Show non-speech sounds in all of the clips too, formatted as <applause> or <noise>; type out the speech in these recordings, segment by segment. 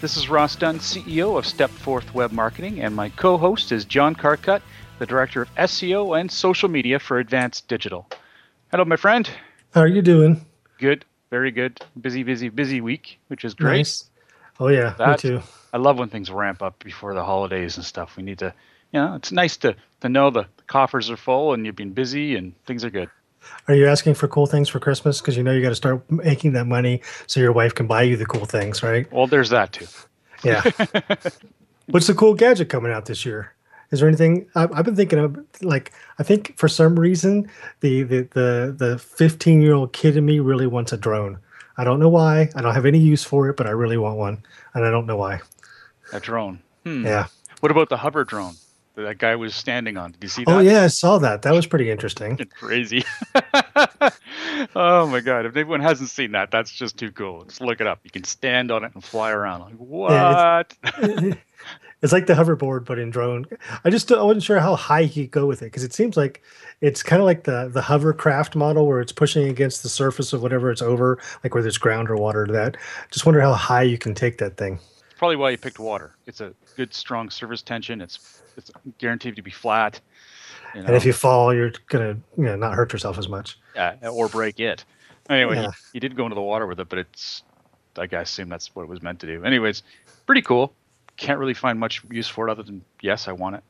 This is Ross Dunn, CEO of Stepforth Web Marketing, and my co-host is John Carcutt, the Director of SEO and Social Media for Advanced Digital. Hello, my friend. How are you doing? Good, very good. Busy, busy, busy week, which is great. Nice. Oh yeah, That- me too. I love when things ramp up before the holidays and stuff. We need to, you know, it's nice to, to know the coffers are full and you've been busy and things are good. Are you asking for cool things for Christmas? Because you know you got to start making that money so your wife can buy you the cool things, right? Well, there's that too. Yeah. <laughs> What's the cool gadget coming out this year? Is there anything I've, I've been thinking of? Like, I think for some reason the the the the 15 year old kid in me really wants a drone. I don't know why. I don't have any use for it, but I really want one, and I don't know why. A drone. Hmm. Yeah. What about the hover drone that guy was standing on? Did you see oh, that? Oh yeah, I saw that. That was pretty interesting. <laughs> Crazy. <laughs> oh my god! If anyone hasn't seen that, that's just too cool. Just look it up. You can stand on it and fly around. Like Yeah, what? <laughs> It's like the hoverboard, but in drone. I just I wasn't sure how high he could go with it because it seems like it's kind of like the the hovercraft model where it's pushing against the surface of whatever it's over, like whether it's ground or water. Or that just wonder how high you can take that thing. Probably why you picked water. It's a good, strong surface tension. It's it's guaranteed to be flat. You know, And if you fall, you're gonna you know not hurt yourself as much. yeah, or break it. Anyway, Yeah. did go into the water with it, but it's like I assume that's what it was meant to do. Anyways, pretty cool. Can't really find much use for it other than yes, I want it.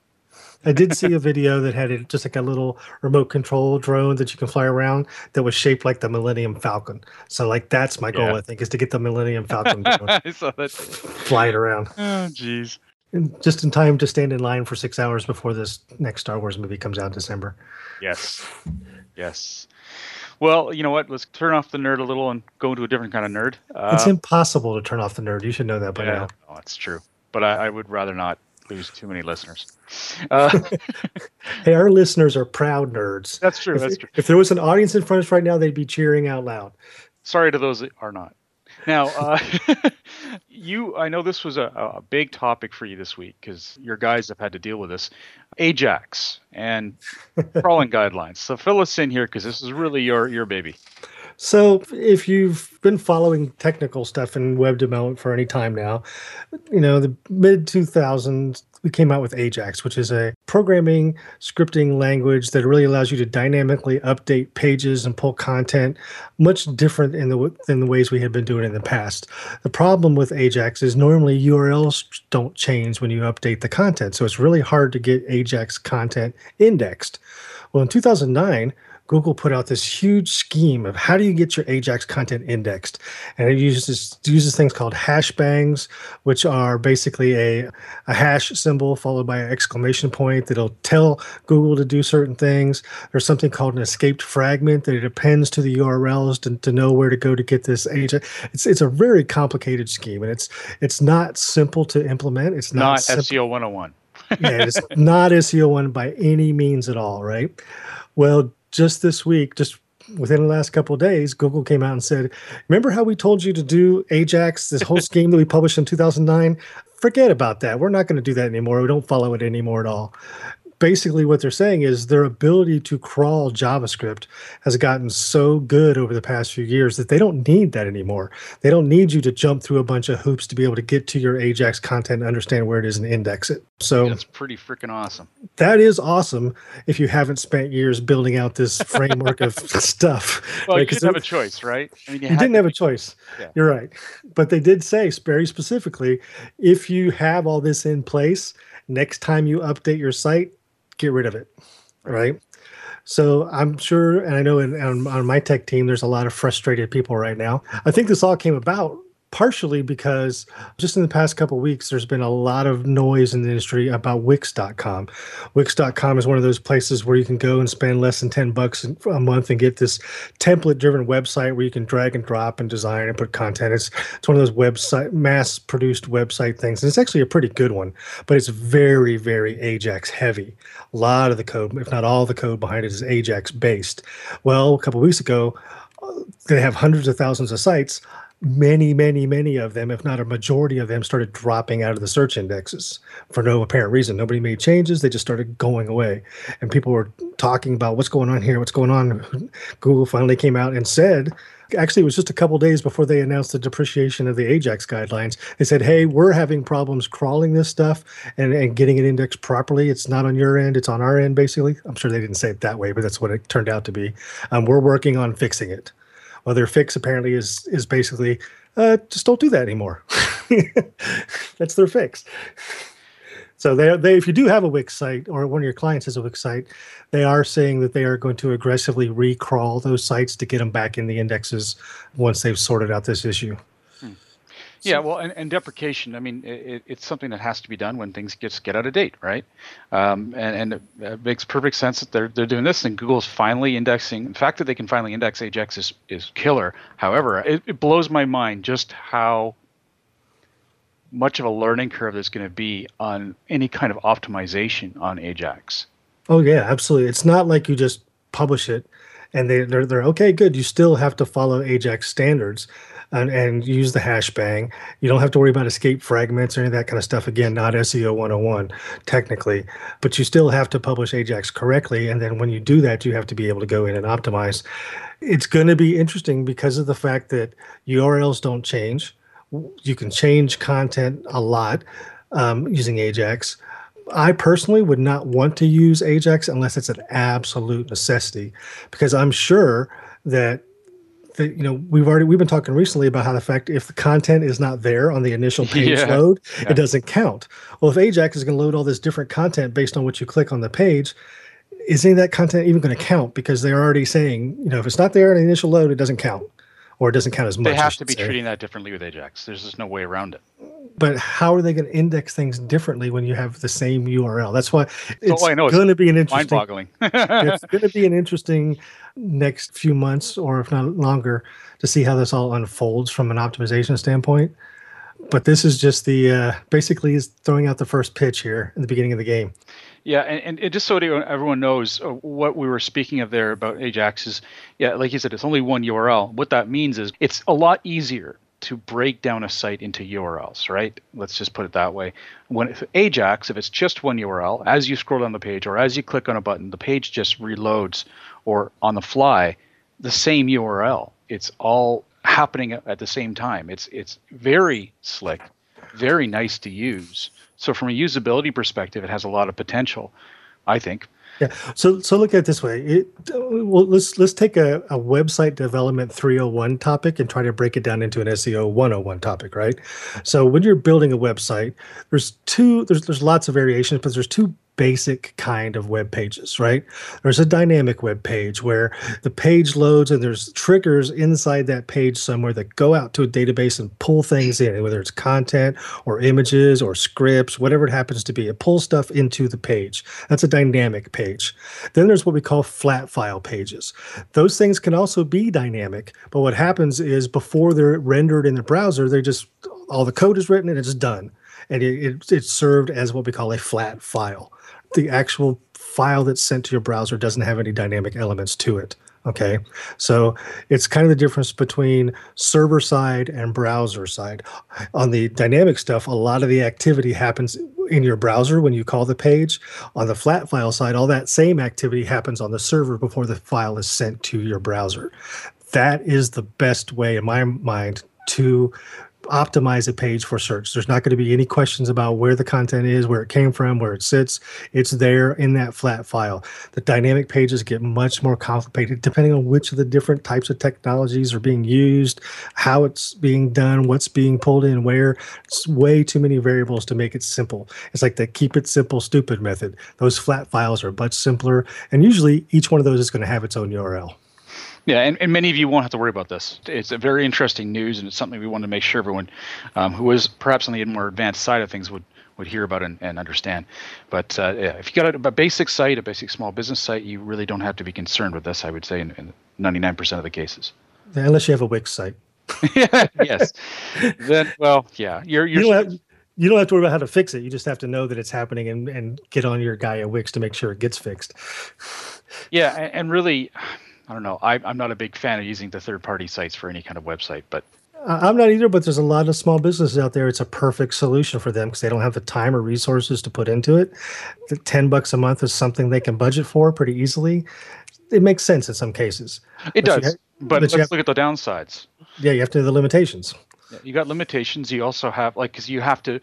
I did see a video that had it just like a little remote control drone that you can fly around that was shaped like the Millennium Falcon. So like that's my goal, Yeah. I think, is to get the Millennium Falcon drone, <laughs> I saw that. fly it around. Oh, jeez. Just in time to stand in line for six hours before this next Star Wars movie comes out in December. Yes. Yes. Well, you know what? Let's turn off the nerd a little and go into a different kind of nerd. Uh, it's impossible to turn off the nerd. You should know that by yeah, now. oh, that's true. But I, I would rather not lose too many listeners. Uh, <laughs> Hey, our listeners are proud nerds. that's true. If, That's true. if there was an audience in front of us right now, they'd be cheering out loud. Sorry to those that are not. Now, <laughs> uh, <laughs> you, I know this was a, a big topic for you this week because your guys have had to deal with this. Ajax and crawling guidelines. So fill us in here because this is really your your baby. So, if you've been following technical stuff in web development for any time now, you know, the mid 2000s, we came out with Ajax, which is a programming scripting language that really allows you to dynamically update pages and pull content much different in the than the ways we had been doing in the past. The problem with Ajax is normally URLs don't change when you update the content, so it's really hard to get Ajax content indexed. Well, in 2009, Google put out this huge scheme of how do you get your Ajax content indexed, and it uses uses things called hash bangs, which are basically a a hash symbol followed by an exclamation point that'll tell Google to do certain things. There's something called an escaped fragment that it appends to the URLs to, to know where to go to get this Ajax. It's it's a very complicated scheme, and it's it's not simple to implement. It's not, Not SEO 101. yeah, it's <laughs> not SEO one by any means at all, right? Well, just this week, just within the last couple of days, Google came out and said, "Remember how we told you to do Ajax, this whole <laughs> scheme that we published in 2009? Forget about that. We're not going to do that anymore. We don't follow it anymore at all." Basically what they're saying is their ability to crawl JavaScript has gotten so good over the past few years that they don't need that anymore. They don't need you to jump through a bunch of hoops to be able to get to your Ajax content and understand where it is and index it. So that's pretty freaking awesome. That is awesome if you haven't spent years building out this framework of <laughs> stuff. Well, right? you didn't have a choice, right? I mean, you, you didn't have a choice. Yeah. You're right. But they did say very specifically if you have all this in place, next time you update your site, get rid of it. Right. So I'm sure, and I know in, on, on my tech team, there's a lot of frustrated people right now. I think this all came about partially because just in the past couple weeks, there's been a lot of noise in the industry about Wix.com. Wix.com is one of those places where you can go and spend less than 10 bucks a month and get this template driven website where you can drag and drop and design and put content. It's, it's one of those website, mass produced website things. And it's actually a pretty good one, but it's very, very Ajax heavy. A lot of the code, if not all the code behind it, is Ajax based. Well, a couple weeks ago, uh, they have hundreds of thousands of sites many, many, many of them, if not a majority of them, started dropping out of the search indexes for no apparent reason. Nobody made changes. They just started going away. And people were talking about what's going on here, what's going on. <laughs> Google finally came out and said, actually, it was just a couple days before they announced the depreciation of the Ajax guidelines. They said, hey, we're having problems crawling this stuff and, and getting it indexed properly. It's not on your end, it's on our end, basically. I'm sure they didn't say it that way, but that's what it turned out to be. Um, we're working on fixing it. Well, their fix apparently is is basically uh, just don't do that anymore. <laughs> That's their fix. So they, they, if you do have a Wix site or one of your clients has a Wix site, they are saying that they are going to aggressively recrawl those sites to get them back in the indexes once they've sorted out this issue. Yeah, well, and, and deprecation. I mean, it, it's something that has to be done when things just get out of date, right? Um, and and it makes perfect sense that they're they're doing this. And Google's finally indexing. The fact that they can finally index Ajax is is killer. However, it, it blows my mind just how much of a learning curve there's going to be on any kind of optimization on Ajax. Oh yeah, absolutely. It's not like you just publish it and they they're, they're okay, good. You still have to follow Ajax standards and, and use the hash bang. You don't have to worry about escape fragments or any of that kind of stuff. Again, not SEO 101 technically, but you still have to publish Ajax correctly. And then when you do that, you have to be able to go in and optimize. It's going to be interesting because of the fact that URLs don't change. You can change content a lot um, using Ajax. I personally would not want to use Ajax unless it's an absolute necessity, because I'm sure that that you know we've already we've been talking recently about how the fact if the content is not there on the initial <laughs> page yeah. load yeah. it doesn't count well if ajax is going to load all this different content based on what you click on the page is any of that content even going to count because they're already saying you know if it's not there in the initial load it doesn't count or it doesn't count as much they have to be say. treating that differently with ajax there's just no way around it but how are they going to index things differently when you have the same url that's why it's oh, going to be an interesting mind-boggling <laughs> it's going to be an interesting next few months or if not longer to see how this all unfolds from an optimization standpoint. But this is just the uh, basically is throwing out the first pitch here in the beginning of the game. Yeah, and, and just so everyone knows uh, what we were speaking of there about Ajax is, yeah, like you said, it's only one URL. What that means is it's a lot easier to break down a site into URLs, right? Let's just put it that way. When if Ajax, if it's just one URL, as you scroll down the page or as you click on a button, the page just reloads or on the fly the same URL. It's all happening at the same time. It's it's very slick, very nice to use. So from a usability perspective, it has a lot of potential, I think. Yeah. So so look at it this way. It, well, let's let's take a, a website development 301 topic and try to break it down into an SEO 101 topic, right? So when you're building a website, there's two there's there's lots of variations, but there's two basic kind of web pages, right? There's a dynamic web page where the page loads and there's triggers inside that page somewhere that go out to a database and pull things in, whether it's content or images or scripts, whatever it happens to be. It pulls stuff into the page. That's a dynamic page. Then there's what we call flat file pages. Those things can also be dynamic, but what happens is before they're rendered in the browser, they just all the code is written and it's done and it, it, it's served as what we call a flat file the actual file that's sent to your browser doesn't have any dynamic elements to it. Okay. So it's kind of the difference between server side and browser side. On the dynamic stuff, a lot of the activity happens in your browser when you call the page. On the flat file side, all that same activity happens on the server before the file is sent to your browser. That is the best way, in my mind, to optimize a page for search. There's not going to be any questions about where the content is, where it came from, where it sits. It's there in that flat file. The dynamic pages get much more complicated depending on which of the different types of technologies are being used, how it's being done, what's being pulled in where. It's way too many variables to make it simple. It's like the keep it simple, stupid method. Those flat files are much simpler. And usually each one of those is going to have its own URL. Yeah, and, and many of you won't have to worry about this. It's a very interesting news, and it's something we want to make sure everyone um, who is perhaps on the more advanced side of things would, would hear about and, and understand. But uh, yeah, if you got a, a, basic site, a basic small business site, you really don't have to be concerned with this, I would say, in, in 99% of the cases. Yeah, unless you have a Wix site. <laughs> yes. then, well, yeah. You're, you're, you, don't have, you don't have to worry about how to fix it. You just have to know that it's happening and, and get on your guy at Wix to make sure it gets fixed. Yeah, and, and really I don't know. I, am not a big fan of using the third party sites for any kind of website, but I'm not either. But there's a lot of small businesses out there. It's a perfect solution for them because they don't have the time or resources to put into it. The ten bucks a month is something they can budget for pretty easily. It makes sense in some cases. It but does, have, but, but let's have, look at the downsides. Yeah, you have to know the limitations. You got limitations. You also have like because you have to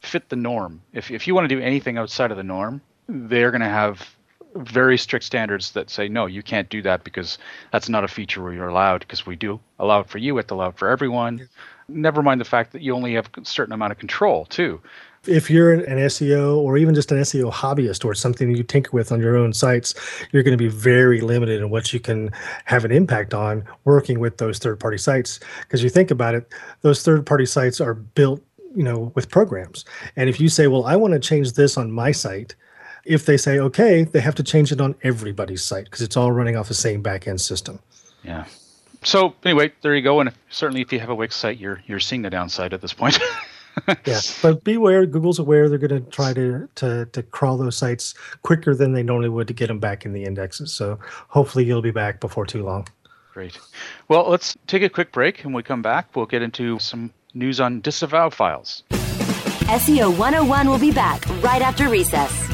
fit the norm. If if you want to do anything outside of the norm, they're going to have very strict standards that say no, you can't do that because that's not a feature where you're allowed. Because we do allow it for you, it's allowed for everyone. Never mind the fact that you only have a certain amount of control too. If you're an SEO or even just an SEO hobbyist or something you tinker with on your own sites, you're going to be very limited in what you can have an impact on working with those third party sites. Because you think about it, those third party sites are built you know with programs and if you say well i want to change this on my site if they say okay, they have to change it on everybody's site because it's all running off the same backend system. Yeah. So anyway, there you go. And if, certainly, if you have a Wix site, you're you're seeing the downside at this point. <laughs> yeah, but beware. Google's aware they're going to try to to to crawl those sites quicker than they normally would to get them back in the indexes. So hopefully, you'll be back before too long. Great. Well, let's take a quick break, and when we come back, we'll get into some news on disavow files. SEO 101 will be back right after recess.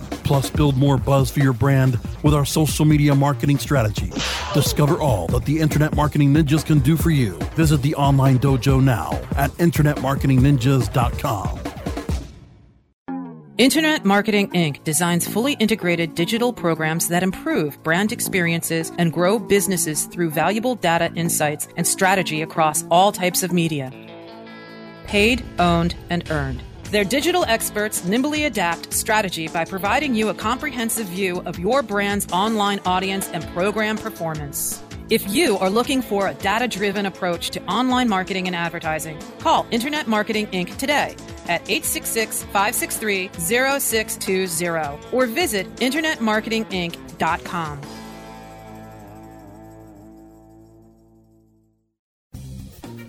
plus build more buzz for your brand with our social media marketing strategy. Discover all that the Internet Marketing Ninjas can do for you. Visit the online dojo now at InternetMarketingNinjas.com. Internet Marketing Inc. designs fully integrated digital programs that improve brand experiences and grow businesses through valuable data insights and strategy across all types of media. Paid, owned, and earned. Their digital experts nimbly adapt strategy by providing you a comprehensive view of your brand's online audience and program performance. If you are looking for a data driven approach to online marketing and advertising, call Internet Marketing Inc. today at 866 563 0620 or visit InternetMarketingInc.com.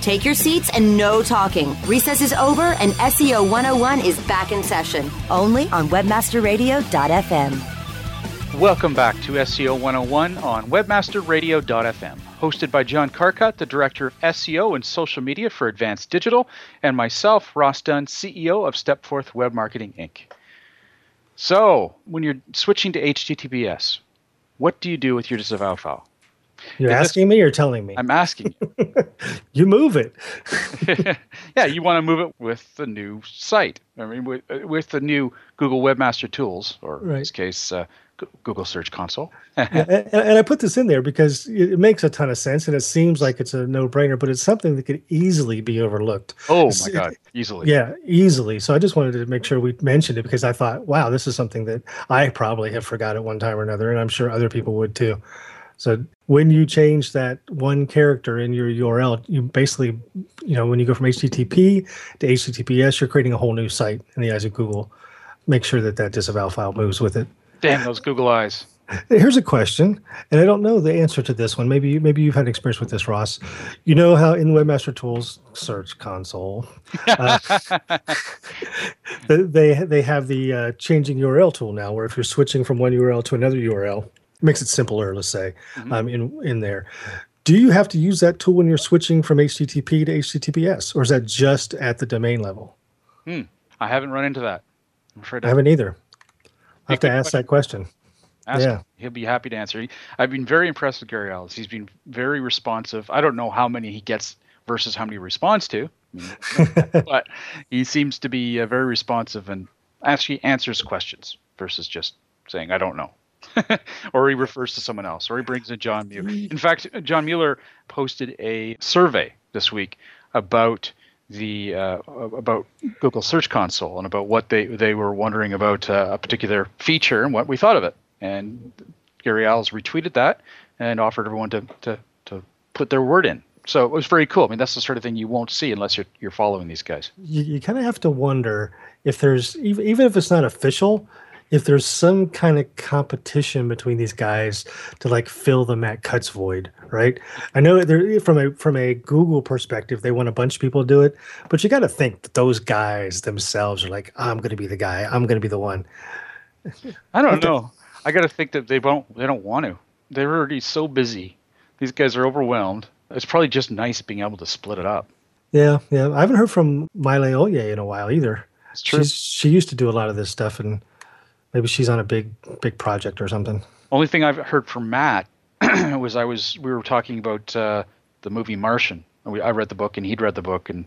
take your seats and no talking. Recess is over and SEO 101 is back in session, only on webmasterradio.fm. Welcome back to SEO 101 on webmasterradio.fm, hosted by John Carcutt, the Director of SEO and Social Media for Advanced Digital, and myself, Ross Dunn, CEO of Stepforth Web Marketing Inc. So, when you're switching to HTTPS, what do you do with your disavow file? You're asking me or telling me? I'm asking you. <laughs> you move it. <laughs> yeah, you want to move it with the new site. I mean, with, with the new Google Webmaster Tools, or right. in this case, uh, Google Search Console. <laughs> yeah, and, and, I put this in there because it makes a ton of sense and it seems like it's a no brainer, but it's something that could easily be overlooked. Oh my God, easily. Yeah, easily. So I just wanted to make sure we mentioned it because I thought, wow, this is something that I probably have forgot at one time or another, and I'm sure other people would too. So when you change that one character in your URL, you basically, you know, when you go from HTTP to HTTPS, you're creating a whole new site in the eyes of Google. Make sure that that disavow file moves with it. Damn those Google eyes. Here's a question, and I don't know the answer to this one. Maybe maybe you've had experience with this, Ross. You know how in Webmaster Tools Search Console, uh, <laughs> they they have the uh, changing URL tool now, where if you're switching from one URL to another URL, makes it simpler. Let's say mm-hmm. um, in in there. Do you have to use that tool when you're switching from HTTP to HTTPS, or is that just at the domain level? Hmm. I haven't run into that. I'm afraid I haven't either. I have to ask question. that question. Ask yeah. Him. He'll be happy to answer. I've been very impressed with Gary Illyes. He's been very responsive. I don't know how many he gets versus how many he responds to, <laughs> but he seems to be uh, very responsive and actually answers questions versus just saying, I don't know. <laughs> or he refers to someone else, or he brings in John Mueller. In fact, John Mueller posted a survey this week about the uh, about Google Search Console and about what they they were wondering about uh, a particular feature and what we thought of it. And Gary Illyes retweeted that and offered everyone to to to put their word in. So it was very cool. I mean, that's the sort of thing you won't see unless you're you're following these guys. You, you kind of have to wonder if there's even even if it's not official, if there's some kind of competition between these guys to like fill the Matt Cutts void, right? I know they're from a from a Google perspective, they want a bunch of people to do it, but you got to think that those guys themselves are like, I'm going to be the guy, I'm going to be the one. I don't know. I got to think that they don't they don't want to. They're already so busy. These guys are overwhelmed. It's probably just nice being able to split it up. Yeah, yeah. I haven't heard from Maile Ohye in a while either. It's true. She's, she used to do a lot of this stuff, and Maybe she's on a big big project or something. Only thing I've heard from Matt <clears throat> was I was we were talking about uh, the movie Martian. We, I read the book and he'd read the book and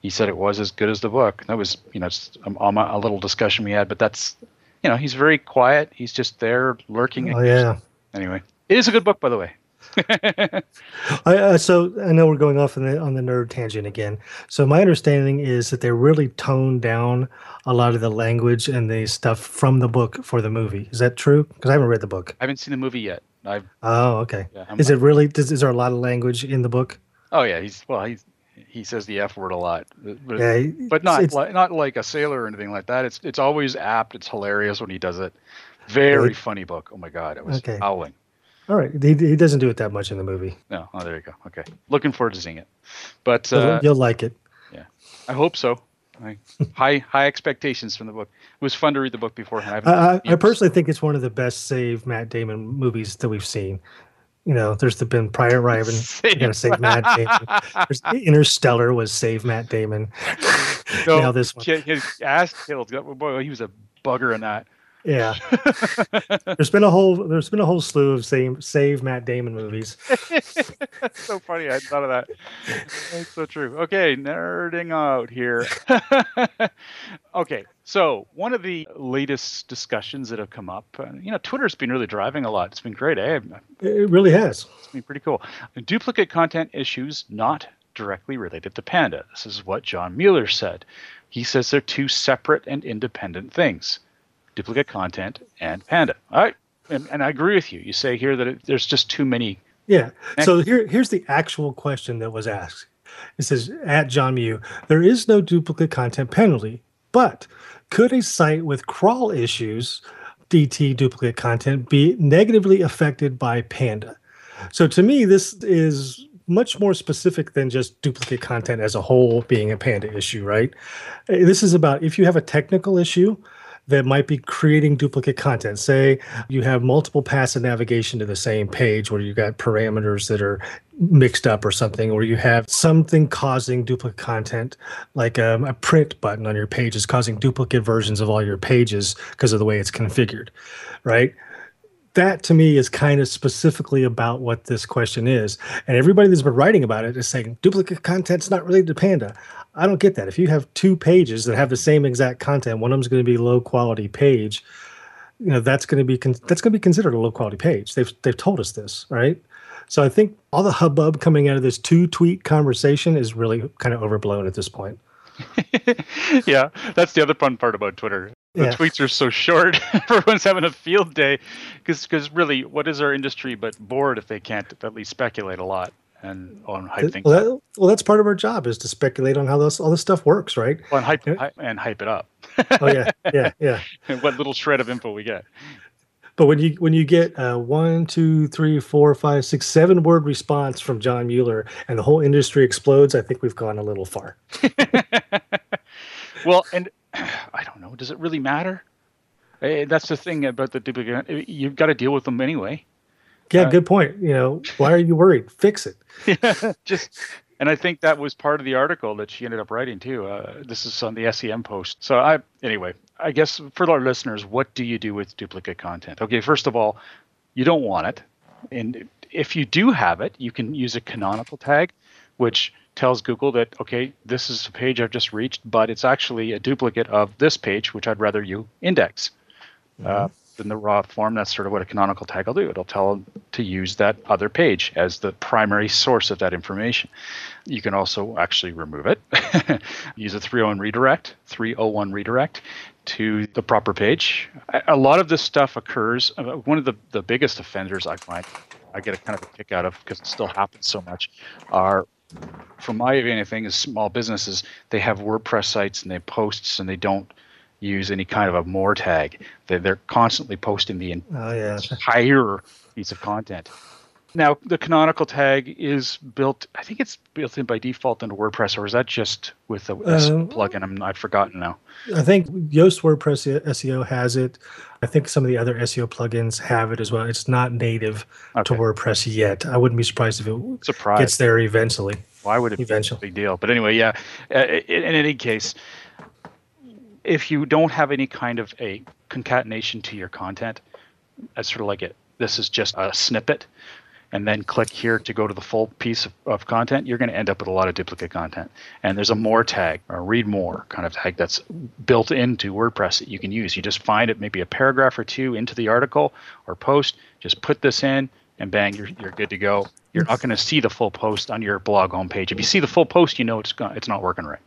he said it was as good as the book. That was you know a, a, little discussion we had, but that's you know he's very quiet. He's just there lurking. Oh yeah. Anyway, it is a good book, by the way. <laughs> I, uh, so I know we're going off on the on the nerd tangent again. So my understanding is that they really toned down a lot of the language and the stuff from the book for the movie. Is that true? Because I haven't read the book. I haven't seen the movie yet. I've, oh, okay. Yeah, is it really? Does, is there a lot of language in the book? Oh yeah, he's well. He's he says the f word a lot, but, yeah, but not like, not like a sailor or anything like that. It's it's always apt. It's hilarious when he does it. Very funny book. Oh my god, it was okay. howling. All right, he, he doesn't do it that much in the movie. No, oh there you go. Okay, looking forward to seeing it, but uh, you'll, like it. Yeah, I hope so. high high expectations from the book. It was fun to read the book beforehand. I, I, I personally think it's one of the best save Matt Damon movies that we've seen. You know, there's been Private Ryan, <laughs> save. gotta save Matt Damon. There's Interstellar was save Matt Damon. No, <laughs> now this one. His ass killed. Boy, he was a bugger in that. Yeah. <laughs> there's been a whole there's been a whole slew of same save Matt Damon movies. That's <laughs> so funny. I thought of that. That's so true. Okay, nerding out here. <laughs> okay, so one of the latest discussions that have come up, uh, you know, Twitter's been really driving a lot. It's been great. Eh? It really has. It's been pretty cool. Duplicate content issues not directly related to Panda. This is what John Mueller said. He says they're two separate and independent things duplicate content, and Panda. All right. And, and I agree with you. You say here that it, there's just too many. Yeah. So here, here's the actual question that was asked. It says at John Mu, there is no duplicate content penalty, but could a site with crawl issues, DT duplicate content, be negatively affected by Panda? So to me, this is much more specific than just duplicate content as a whole being a Panda issue, right? This is about if you have a technical issue that might be creating duplicate content. Say you have multiple paths of navigation to the same page where you've got parameters that are mixed up or something, or you have something causing duplicate content, like um, a print button on your page is causing duplicate versions of all your pages because of the way it's configured, right? That to me is kind of specifically about what this question is. And everybody that's been writing about it is saying duplicate content's not related to Panda. I don't get that. If you have two pages that have the same exact content, one of them's going to be low quality page, you know that's going to be con- that's going to be considered a low quality page. They've they've told us this, right? So I think all the hubbub coming out of this two tweet conversation is really kind of overblown at this point. <laughs> yeah, that's the other fun part about Twitter. The yeah. tweets are so short. <laughs> Everyone's having a field day because because really, what is our industry but bored if they can't at least speculate a lot and on hype things. Well, that, well, that's part of our job is to speculate on how this all this stuff works, right? Well, and hype, hype and hype it up. oh yeah, yeah, yeah. and <laughs> what little shred of info we get. But when you when you get a one, two, three, four, five, six, seven word response from John Mueller and the whole industry explodes, I think we've gone a little far. <laughs> well, and <clears throat> I don't know. Does it really matter? Eh, that's the thing about the duplicate. You've got to deal with them anyway. Yeah, uh, good point. You know, why are you worried? Fix it. Yeah, <laughs> just and I think that was part of the article that she ended up writing too. Uh, this is on the SEM post. So I anyway, I guess for our listeners, what do you do with duplicate content? Okay, first of all, you don't want it. And if you do have it, you can use a canonical tag, which tells Google that, okay, this is a page I've just reached, but it's actually a duplicate of this page, which I'd rather you index. Mm-hmm. Uh, in the raw form, that's sort of what a canonical tag will do. It'll tell them to use that other page as the primary source of that information. You can also actually remove it, <laughs> use a 301 redirect, 301 redirect to the proper page. A lot of this stuff occurs. Uh, one of the, the biggest offenders I find, I get a kind of a kick out of because it still happens so much, are from my view, anything is small businesses. They have WordPress sites and they posts and they don't use any kind of a more tag. They're, they're constantly posting the oh, yeah. entire piece of content. Now, the canonical tag is built, I think it's built in by default into WordPress, or is that just with a, a uh, plugin? I'm, I've forgotten now. I think Yoast WordPress SEO has it. I think some of the other SEO plugins have it as well. It's not native okay. to WordPress yet. I wouldn't be surprised if it surprised. gets there eventually. Why would it eventually. be a big deal? But anyway, yeah. Uh, in, in any case, if you don't have any kind of a concatenation to your content, it's sort of like it. This is just a snippet, and then click here to go to the full piece of, of content. You're going to end up with a lot of duplicate content. And there's a more tag or read more kind of tag that's built into WordPress that you can use. You just find it maybe a paragraph or two into the article or post. Just put this in, and bang, you're you're good to go. You're not going to see the full post on your blog homepage. If you see the full post, you know it's it's not working right.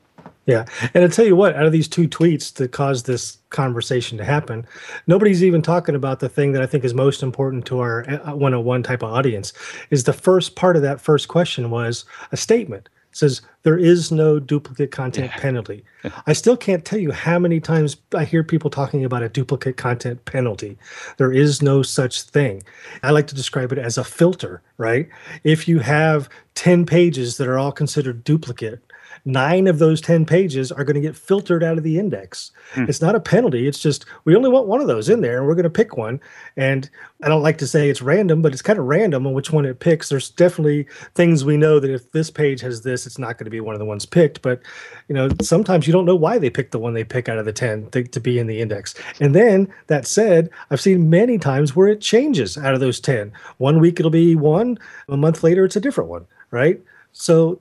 Yeah. And I'll tell you what, out of these two tweets that caused this conversation to happen, nobody's even talking about the thing that I think is most important to our 101 uh, type of audience is the first part of that first question was a statement. It says there is no duplicate content yeah. penalty. I still can't tell you how many times I hear people talking about a duplicate content penalty. There is no such thing. I like to describe it as a filter, right? If you have 10 pages that are all considered duplicate, nine of those 10 pages are going to get filtered out of the index. Hmm. It's not a penalty. It's just we only want one of those in there and we're going to pick one. And I don't like to say it's random, but it's kind of random on which one it picks. There's definitely things we know that if this page has this, it's not going to be one of the ones picked. But, you know, sometimes you don't know why they pick the one they pick out of the 10 to, to be in the index. And then that said, I've seen many times where it changes out of those 10. One week it'll be one, a month later it's a different one, right? So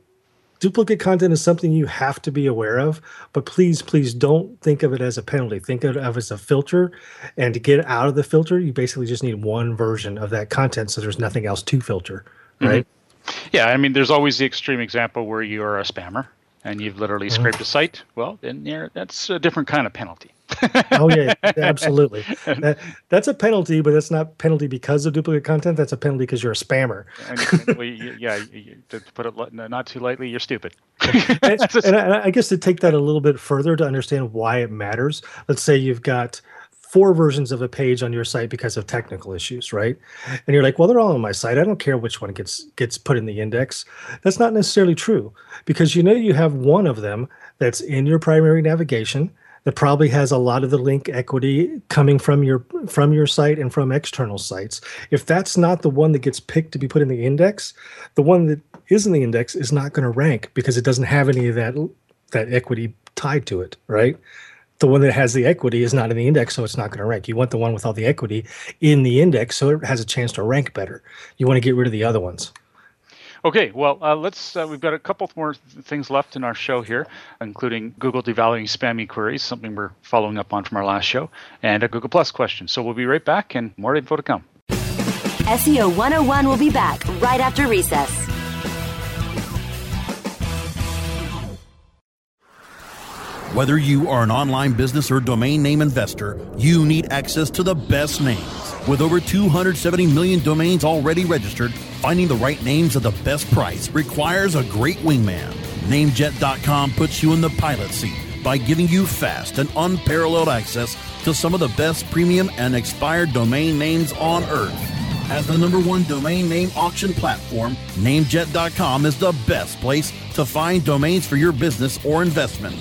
duplicate content is something you have to be aware of but please please don't think of it as a penalty think of it as a filter and to get out of the filter you basically just need one version of that content so there's nothing else to filter mm-hmm. right mm-hmm. yeah i mean there's always the extreme example where you are a spammer and you've literally mm-hmm. scraped a site well then that's a different kind of penalty oh yeah, <laughs> absolutely. That, that's a penalty, but that's not penalty because of duplicate content. That's a penalty because you're a spammer. and, well, you, yeah, to put it not too lightly, you're stupid. and, <laughs> and I, I guess to take that a little bit further to understand why it matters. Let's say you've got four versions of a page on your site because of technical issues, right? And you're like, well, they're all on my site. I don't care which one gets gets put in the index. That's not necessarily true because you know you have one of them that's in your primary navigation It probably has a lot of the link equity coming from your from your site and from external sites. If that's not the one that gets picked to be put in the index, the one that is in the index is not going to rank because it doesn't have any of that that equity tied to it, right? The one that has the equity is not in the index, so it's not going to rank. You want the one with all the equity in the index so it has a chance to rank better. You want to get rid of the other ones. Okay, well, uh, let's. Uh, we've got a couple more th- things left in our show here, including Google devaluing spammy queries, something we're following up on from our last show, and a Google Plus question. So we'll be right back, and more info to come. SEO 101 will be back right after recess. Whether you are an online business or domain name investor, you need access to the best names. With over 270 million domains already registered, finding the right names at the best price requires a great wingman. Namejet.com puts you in the pilot seat by giving you fast and unparalleled access to some of the best premium and expired domain names on earth. As the number one domain name auction platform, Namejet.com is the best place to find domains for your business or investment.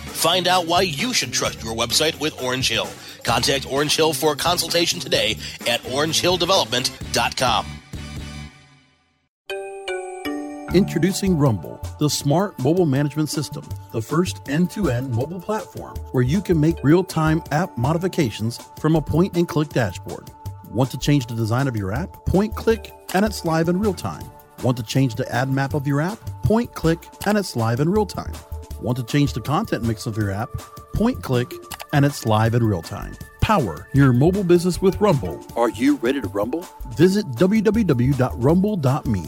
Find out why you should trust your website with Orange Hill. Contact Orange Hill for a consultation today at orangehilldevelopment.com. Introducing Rumble, the smart mobile management system, the first end to end mobile platform where you can make real time app modifications from a point and click dashboard. Want to change the design of your app? Point click and it's live in real time. Want to change the ad map of your app? Point click and it's live in real time. Want to change the content mix of your app? Point click and it's live in real time. Power your mobile business with Rumble. Are you ready to rumble? Visit www.rumble.me.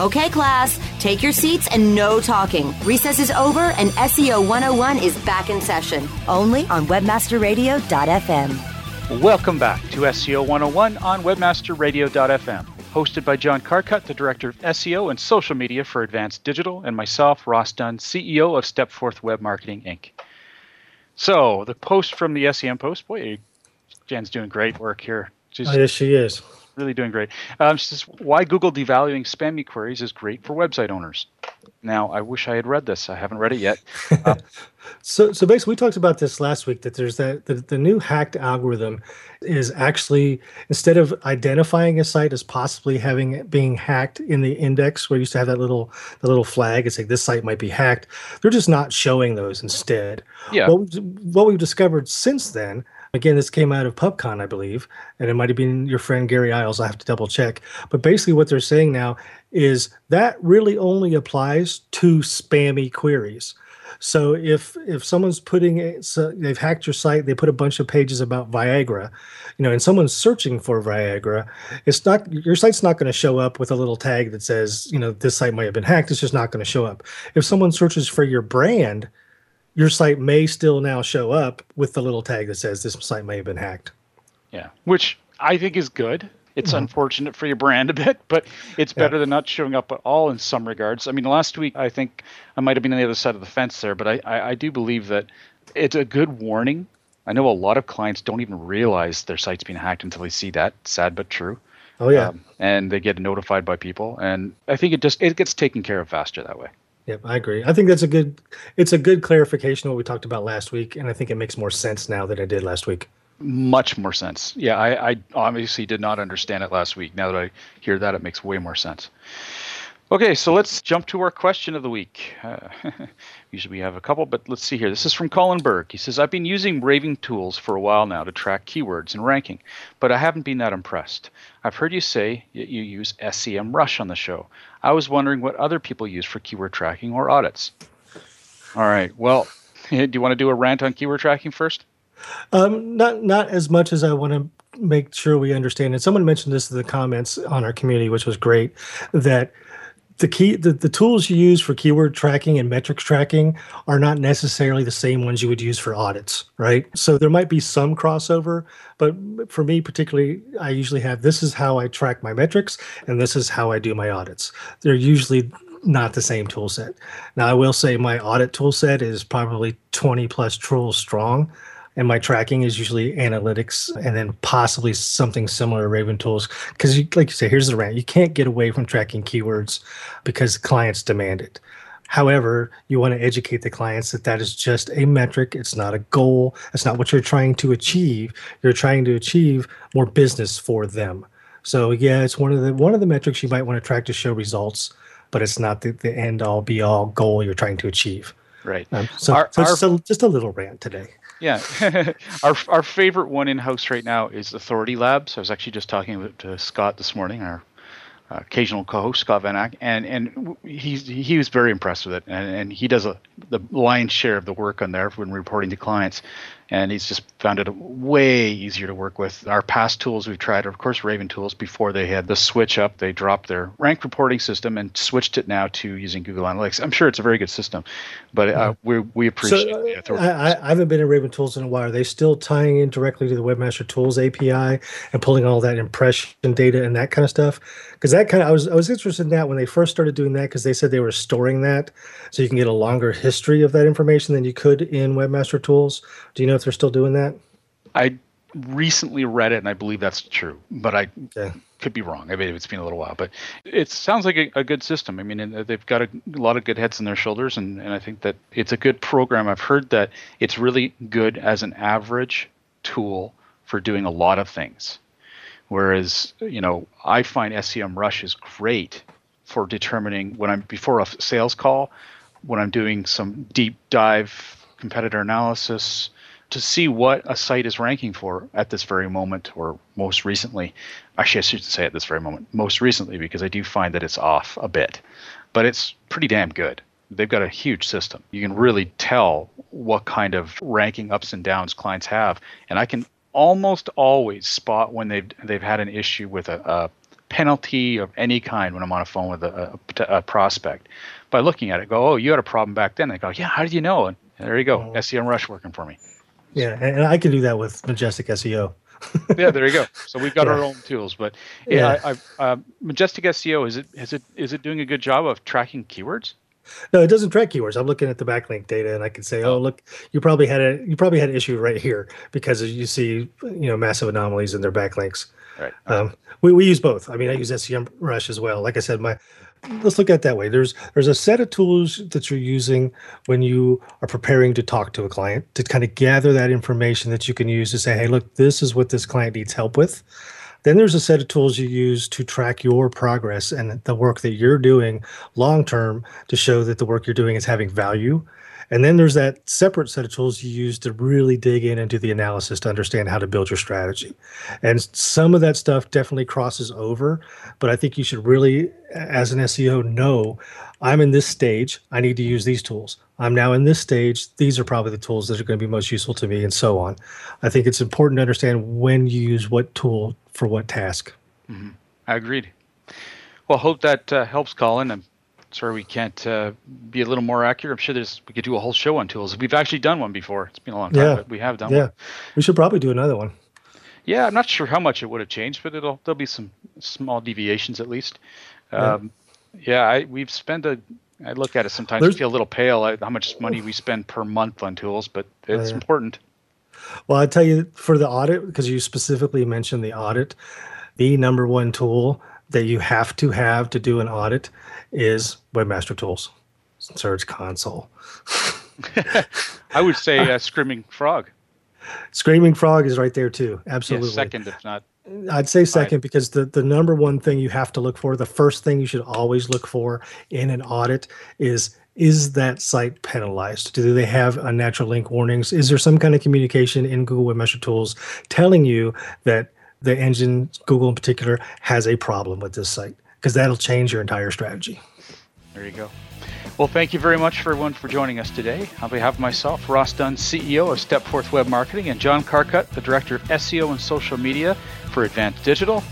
Okay, class, take your seats and no talking. Recess is over and SEO 101 is back in session, only on webmasterradio.fm. Welcome back to SEO 101 on webmasterradio.fm. Hosted by John Carcutt, the Director of SEO and Social Media for Advanced Digital, and myself, Ross Dunn, CEO of Stepforth Web Marketing, Inc. So, the post from the SEM Post, boy, Jen's doing great work here. She's, oh, yes, she is really doing great. Um, says, why Google devaluing spammy queries is great for website owners. Now, I wish I had read this. I haven't read it yet. Uh, <laughs> so, so basically, we talked about this last week. That there's that the, the new hacked algorithm is actually instead of identifying a site as possibly having it being hacked in the index, where you used to have that little the little flag, it's like this site might be hacked. They're just not showing those instead. Yeah. What, what we've discovered since then Again, this came out of PubCon, I believe, and it might have been your friend Gary Illyes. I have to double check. But basically, what they're saying now is that really only applies to spammy queries. So if if someone's putting it, so they've hacked your site, they put a bunch of pages about Viagra, you know, and someone's searching for Viagra, it's not your site's not going to show up with a little tag that says, you know, this site might have been hacked. It's just not going to show up. If someone searches for your brand, your site may still now show up with the little tag that says this site may have been hacked. Yeah, which I think is good. It's mm-hmm. unfortunate for your brand a bit, but it's better yeah. than not showing up at all in some regards. I mean, last week I think I might have been on the other side of the fence there, but I, I, I do believe that it's a good warning. I know a lot of clients don't even realize their site's being hacked until they see that. Sad but true. Oh yeah. Um, and they get notified by people, and I think it just it gets taken care of faster that way. Yep, I agree. I think that's a good it's a good clarification of what we talked about last week, and I think it makes more sense now than it did last week. Much more sense. Yeah, I, I obviously did not understand it last week. Now that I hear that, it makes way more sense. Okay, so let's jump to our question of the week. Uh, <laughs> usually we have a couple, but let's see here. This is from Colin Berg. He says, I've been using Raven Tools for a while now to track keywords and ranking, but I haven't been that impressed. I've heard you say you use SEMrush on the show. I was wondering what other people use for keyword tracking or audits. All right, well, <laughs> do you want to do a rant on keyword tracking first? Um, not not as much as I want to make sure we understand. And someone mentioned this in the comments on our community, which was great. That the key the, the tools you use for keyword tracking and metrics tracking are not necessarily the same ones you would use for audits right? So there might be some crossover but for me particularly i usually have this is how i track my metrics and this is how i do my audits. They're usually not the same tool set. Now i will say my audit tool set is probably 20 plus tools strong and my tracking is usually analytics and then possibly something similar to Raven Tools. Because, like you say, here's the rant: you can't get away from tracking keywords because clients demand it. However, you want to educate the clients that that is just a metric. It's not a goal. It's not what you're trying to achieve. You're trying to achieve more business for them. So yeah, it's one of the one of the metrics you might want to track to show results, but it's not the, the end all be all goal you're trying to achieve. Right. Um, so, our, so our, just, a, just a little rant today. Yeah, <laughs> our our favorite one in house right now is Authority Labs. I was actually just talking to Scott this morning, our uh, occasional co-host Scott Van Ack, and and he's he was very impressed with it, and, and he does a the lion's share of the work on there when reporting to clients and he's just found it way easier to work with. Our past tools we've tried, of course, Raven tools. Before they had the switch up, they dropped their rank reporting system and switched it now to using Google Analytics. I'm sure it's a very good system, but uh, we we appreciate. So, it. Uh, I, I, haven't been in Raven tools in a while. Are they still tying in directly to the Webmaster Tools API and pulling all that impression data and that kind of stuff? Because that kind of I was I was interested in that when they first started doing that because they said they were storing that so you can get a longer history of that information than you could in Webmaster Tools. Do you know if they're still doing that? I recently read it, and I believe that's true, but I yeah. could be wrong. I mean, it's been a little while, but it sounds like a, a good system. I mean, uh, they've got a, a, lot of good heads on their shoulders, and, and I think that it's a good program. I've heard that it's really good as an average tool for doing a lot of things. Whereas, you know, I find SEMrush is great for determining when I'm before a sales call, when I'm doing some deep dive competitor analysis, to see what a site is ranking for at this very moment or most recently. Actually, I shouldn't say at this very moment, most recently, because I do find that it's off a bit, but it's pretty damn good. They've got a huge system. You can really tell what kind of ranking ups and downs clients have, and I can almost always spot when they've they've had an issue with a, a penalty of any kind when I'm on a phone with a, a, a, prospect by looking at it. Go, oh, you had a problem back then. They go, yeah, how did you know? And there you go, oh. SEMrush working for me. Yeah, and I can do that with Majestic SEO. <laughs> yeah, there you go. So we've got yeah. our own tools, but <laughs> yeah, yeah. I, I, uh, Majestic SEO is it is it is it doing a good job of tracking keywords? No, it doesn't track keywords. I'm looking at the backlink data, and I can say, oh, look, you probably had a you probably had an issue right here because you see you know massive anomalies in their backlinks. Right. Um, we, we use both. I mean, I use SEM Rush as well. Like I said, my let's look at that way. There's there's a set of tools that you're using when you are preparing to talk to a client to kind of gather that information that you can use to say, hey, look, this is what this client needs help with. Then there's a set of tools you use to track your progress and the work that you're doing long term to show that the work you're doing is having value and then there's that separate set of tools you use to really dig in and do the analysis to understand how to build your strategy. And some of that stuff definitely crosses over, but I think you should really, as an SEO, know I'm in this stage. I need to use these tools. I'm now in this stage. These are probably the tools that are going to be most useful to me, and so on. I think it's important to understand when you use what tool for what task. Mm-hmm. I agreed. Well, hope that uh, helps, Colin. I'm sorry we can't uh, be a little more accurate. I'm sure there's we could do a whole show on tools. We've actually done one before. It's been a long time, yeah. but we have done yeah. one. We should probably do another one. Yeah, I'm not sure how much it would have changed, but it'll there'll be some small deviations at least. Um, yeah, yeah I, we've spent a. I look at it sometimes. There's, feel a little pale at how much money we spend per month on tools, but it's yeah. important. Well, I tell you for the audit because you specifically mentioned the audit, the number one tool that you have to have to do an audit is Webmaster Tools, Search Console. <laughs> I would say uh, Screaming Frog. Screaming Frog is right there too. Absolutely. Yeah, second, if not. I'd say second because the, the number one thing you have to look for, the first thing you should always look for in an audit is is that site penalized? Do they have unnatural link warnings? Is there some kind of communication in Google Webmaster Tools telling you that the engine, Google in particular, has a problem with this site? Because that'll change your entire strategy. There you go. Well, thank you very much for everyone for joining us today. On behalf of myself, Ross Dunn, CEO of Stepforth Web Marketing, and John Carcutt, the Director of SEO and Social Media for Advanced Digital,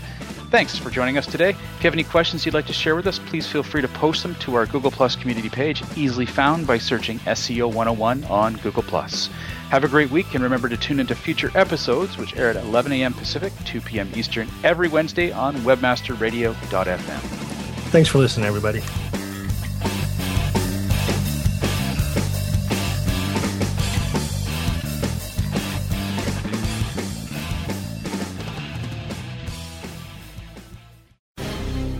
thanks for joining us today. If you have any questions you'd like to share with us, please feel free to post them to our Google Plus community page, easily found by searching SEO 101 on Google Plus. Have a great week, and remember to tune into future episodes, which air at 11 a.m. Pacific, 2 p.m. Eastern, every Wednesday on WebmasterRadio.fm. Thanks for listening, everybody.